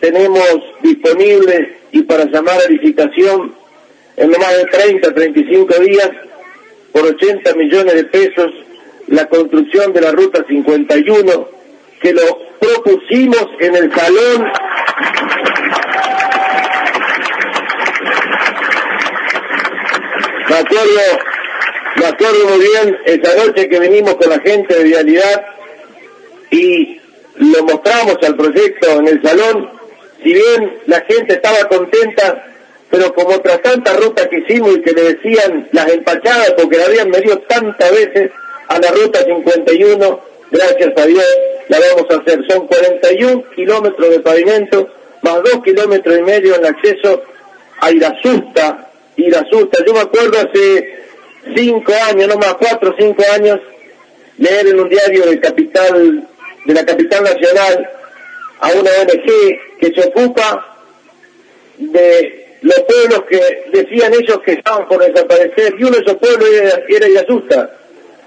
Tenemos disponible y para llamar a licitación en no más de 30, 35 días por 80 millones de pesos la construcción de la Ruta 51 que lo propusimos en el salón. Me acuerdo me acuerdo muy bien esa noche que venimos con la gente de Vialidad y lo mostramos al proyecto en el salón, si bien la gente estaba contenta, pero como tras tantas rutas que hicimos y que le decían las empachadas porque la habían medido tantas veces a la ruta 51, gracias a Dios la vamos a hacer. Son 41 kilómetros de pavimento, más 2 kilómetros y medio en acceso a Irasusta, Irasusta. Yo me acuerdo hace 5 años, no más 4 o 5 años, leer en un diario capital de la capital nacional a una ONG que se ocupa de los pueblos que decían ellos que estaban por desaparecer y uno de esos pueblos era, Irasusta.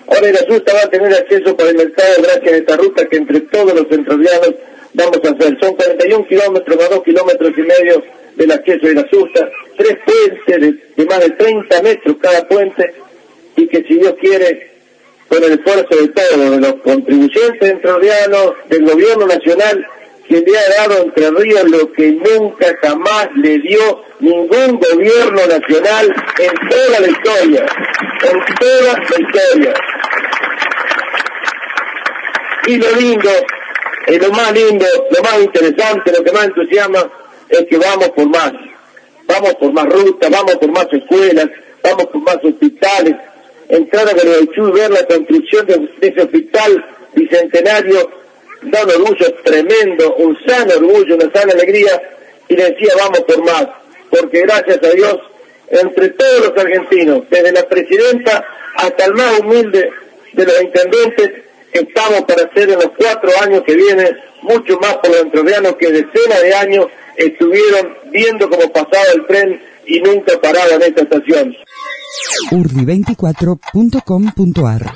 Ahora Irasusta va a tener acceso para el mercado gracias a esta ruta que entre todos los centralianos vamos a hacer. Son 41 kilómetros más 2 kilómetros y medio del acceso a Irasusta, tres puentes de, de más de 30 metros cada puente y que si Dios quiere con el esfuerzo de todos, de los contribuyentes entrerrianos, del gobierno nacional, que le ha dado a Entre Ríos lo que nunca jamás le dio ningún gobierno nacional en toda la historia, en toda la historia. Y lo lindo, y lo más lindo, lo más interesante, lo que más entusiasma, es que vamos por más. Vamos por más rutas, vamos por más escuelas, vamos por más hospitales, entrar a Gualeguaychú y ver la construcción de ese hospital bicentenario da un orgullo tremendo, un sano orgullo, una sana alegría, y decía vamos por más, porque gracias a Dios, entre todos los argentinos, desde la presidenta hasta el más humilde de los intendentes, estamos para hacer en los cuatro años que vienen mucho más por los entrerrianos que decenas de años estuvieron viendo cómo pasaba el tren y nunca paraba en esta estación. urbi24.com.ar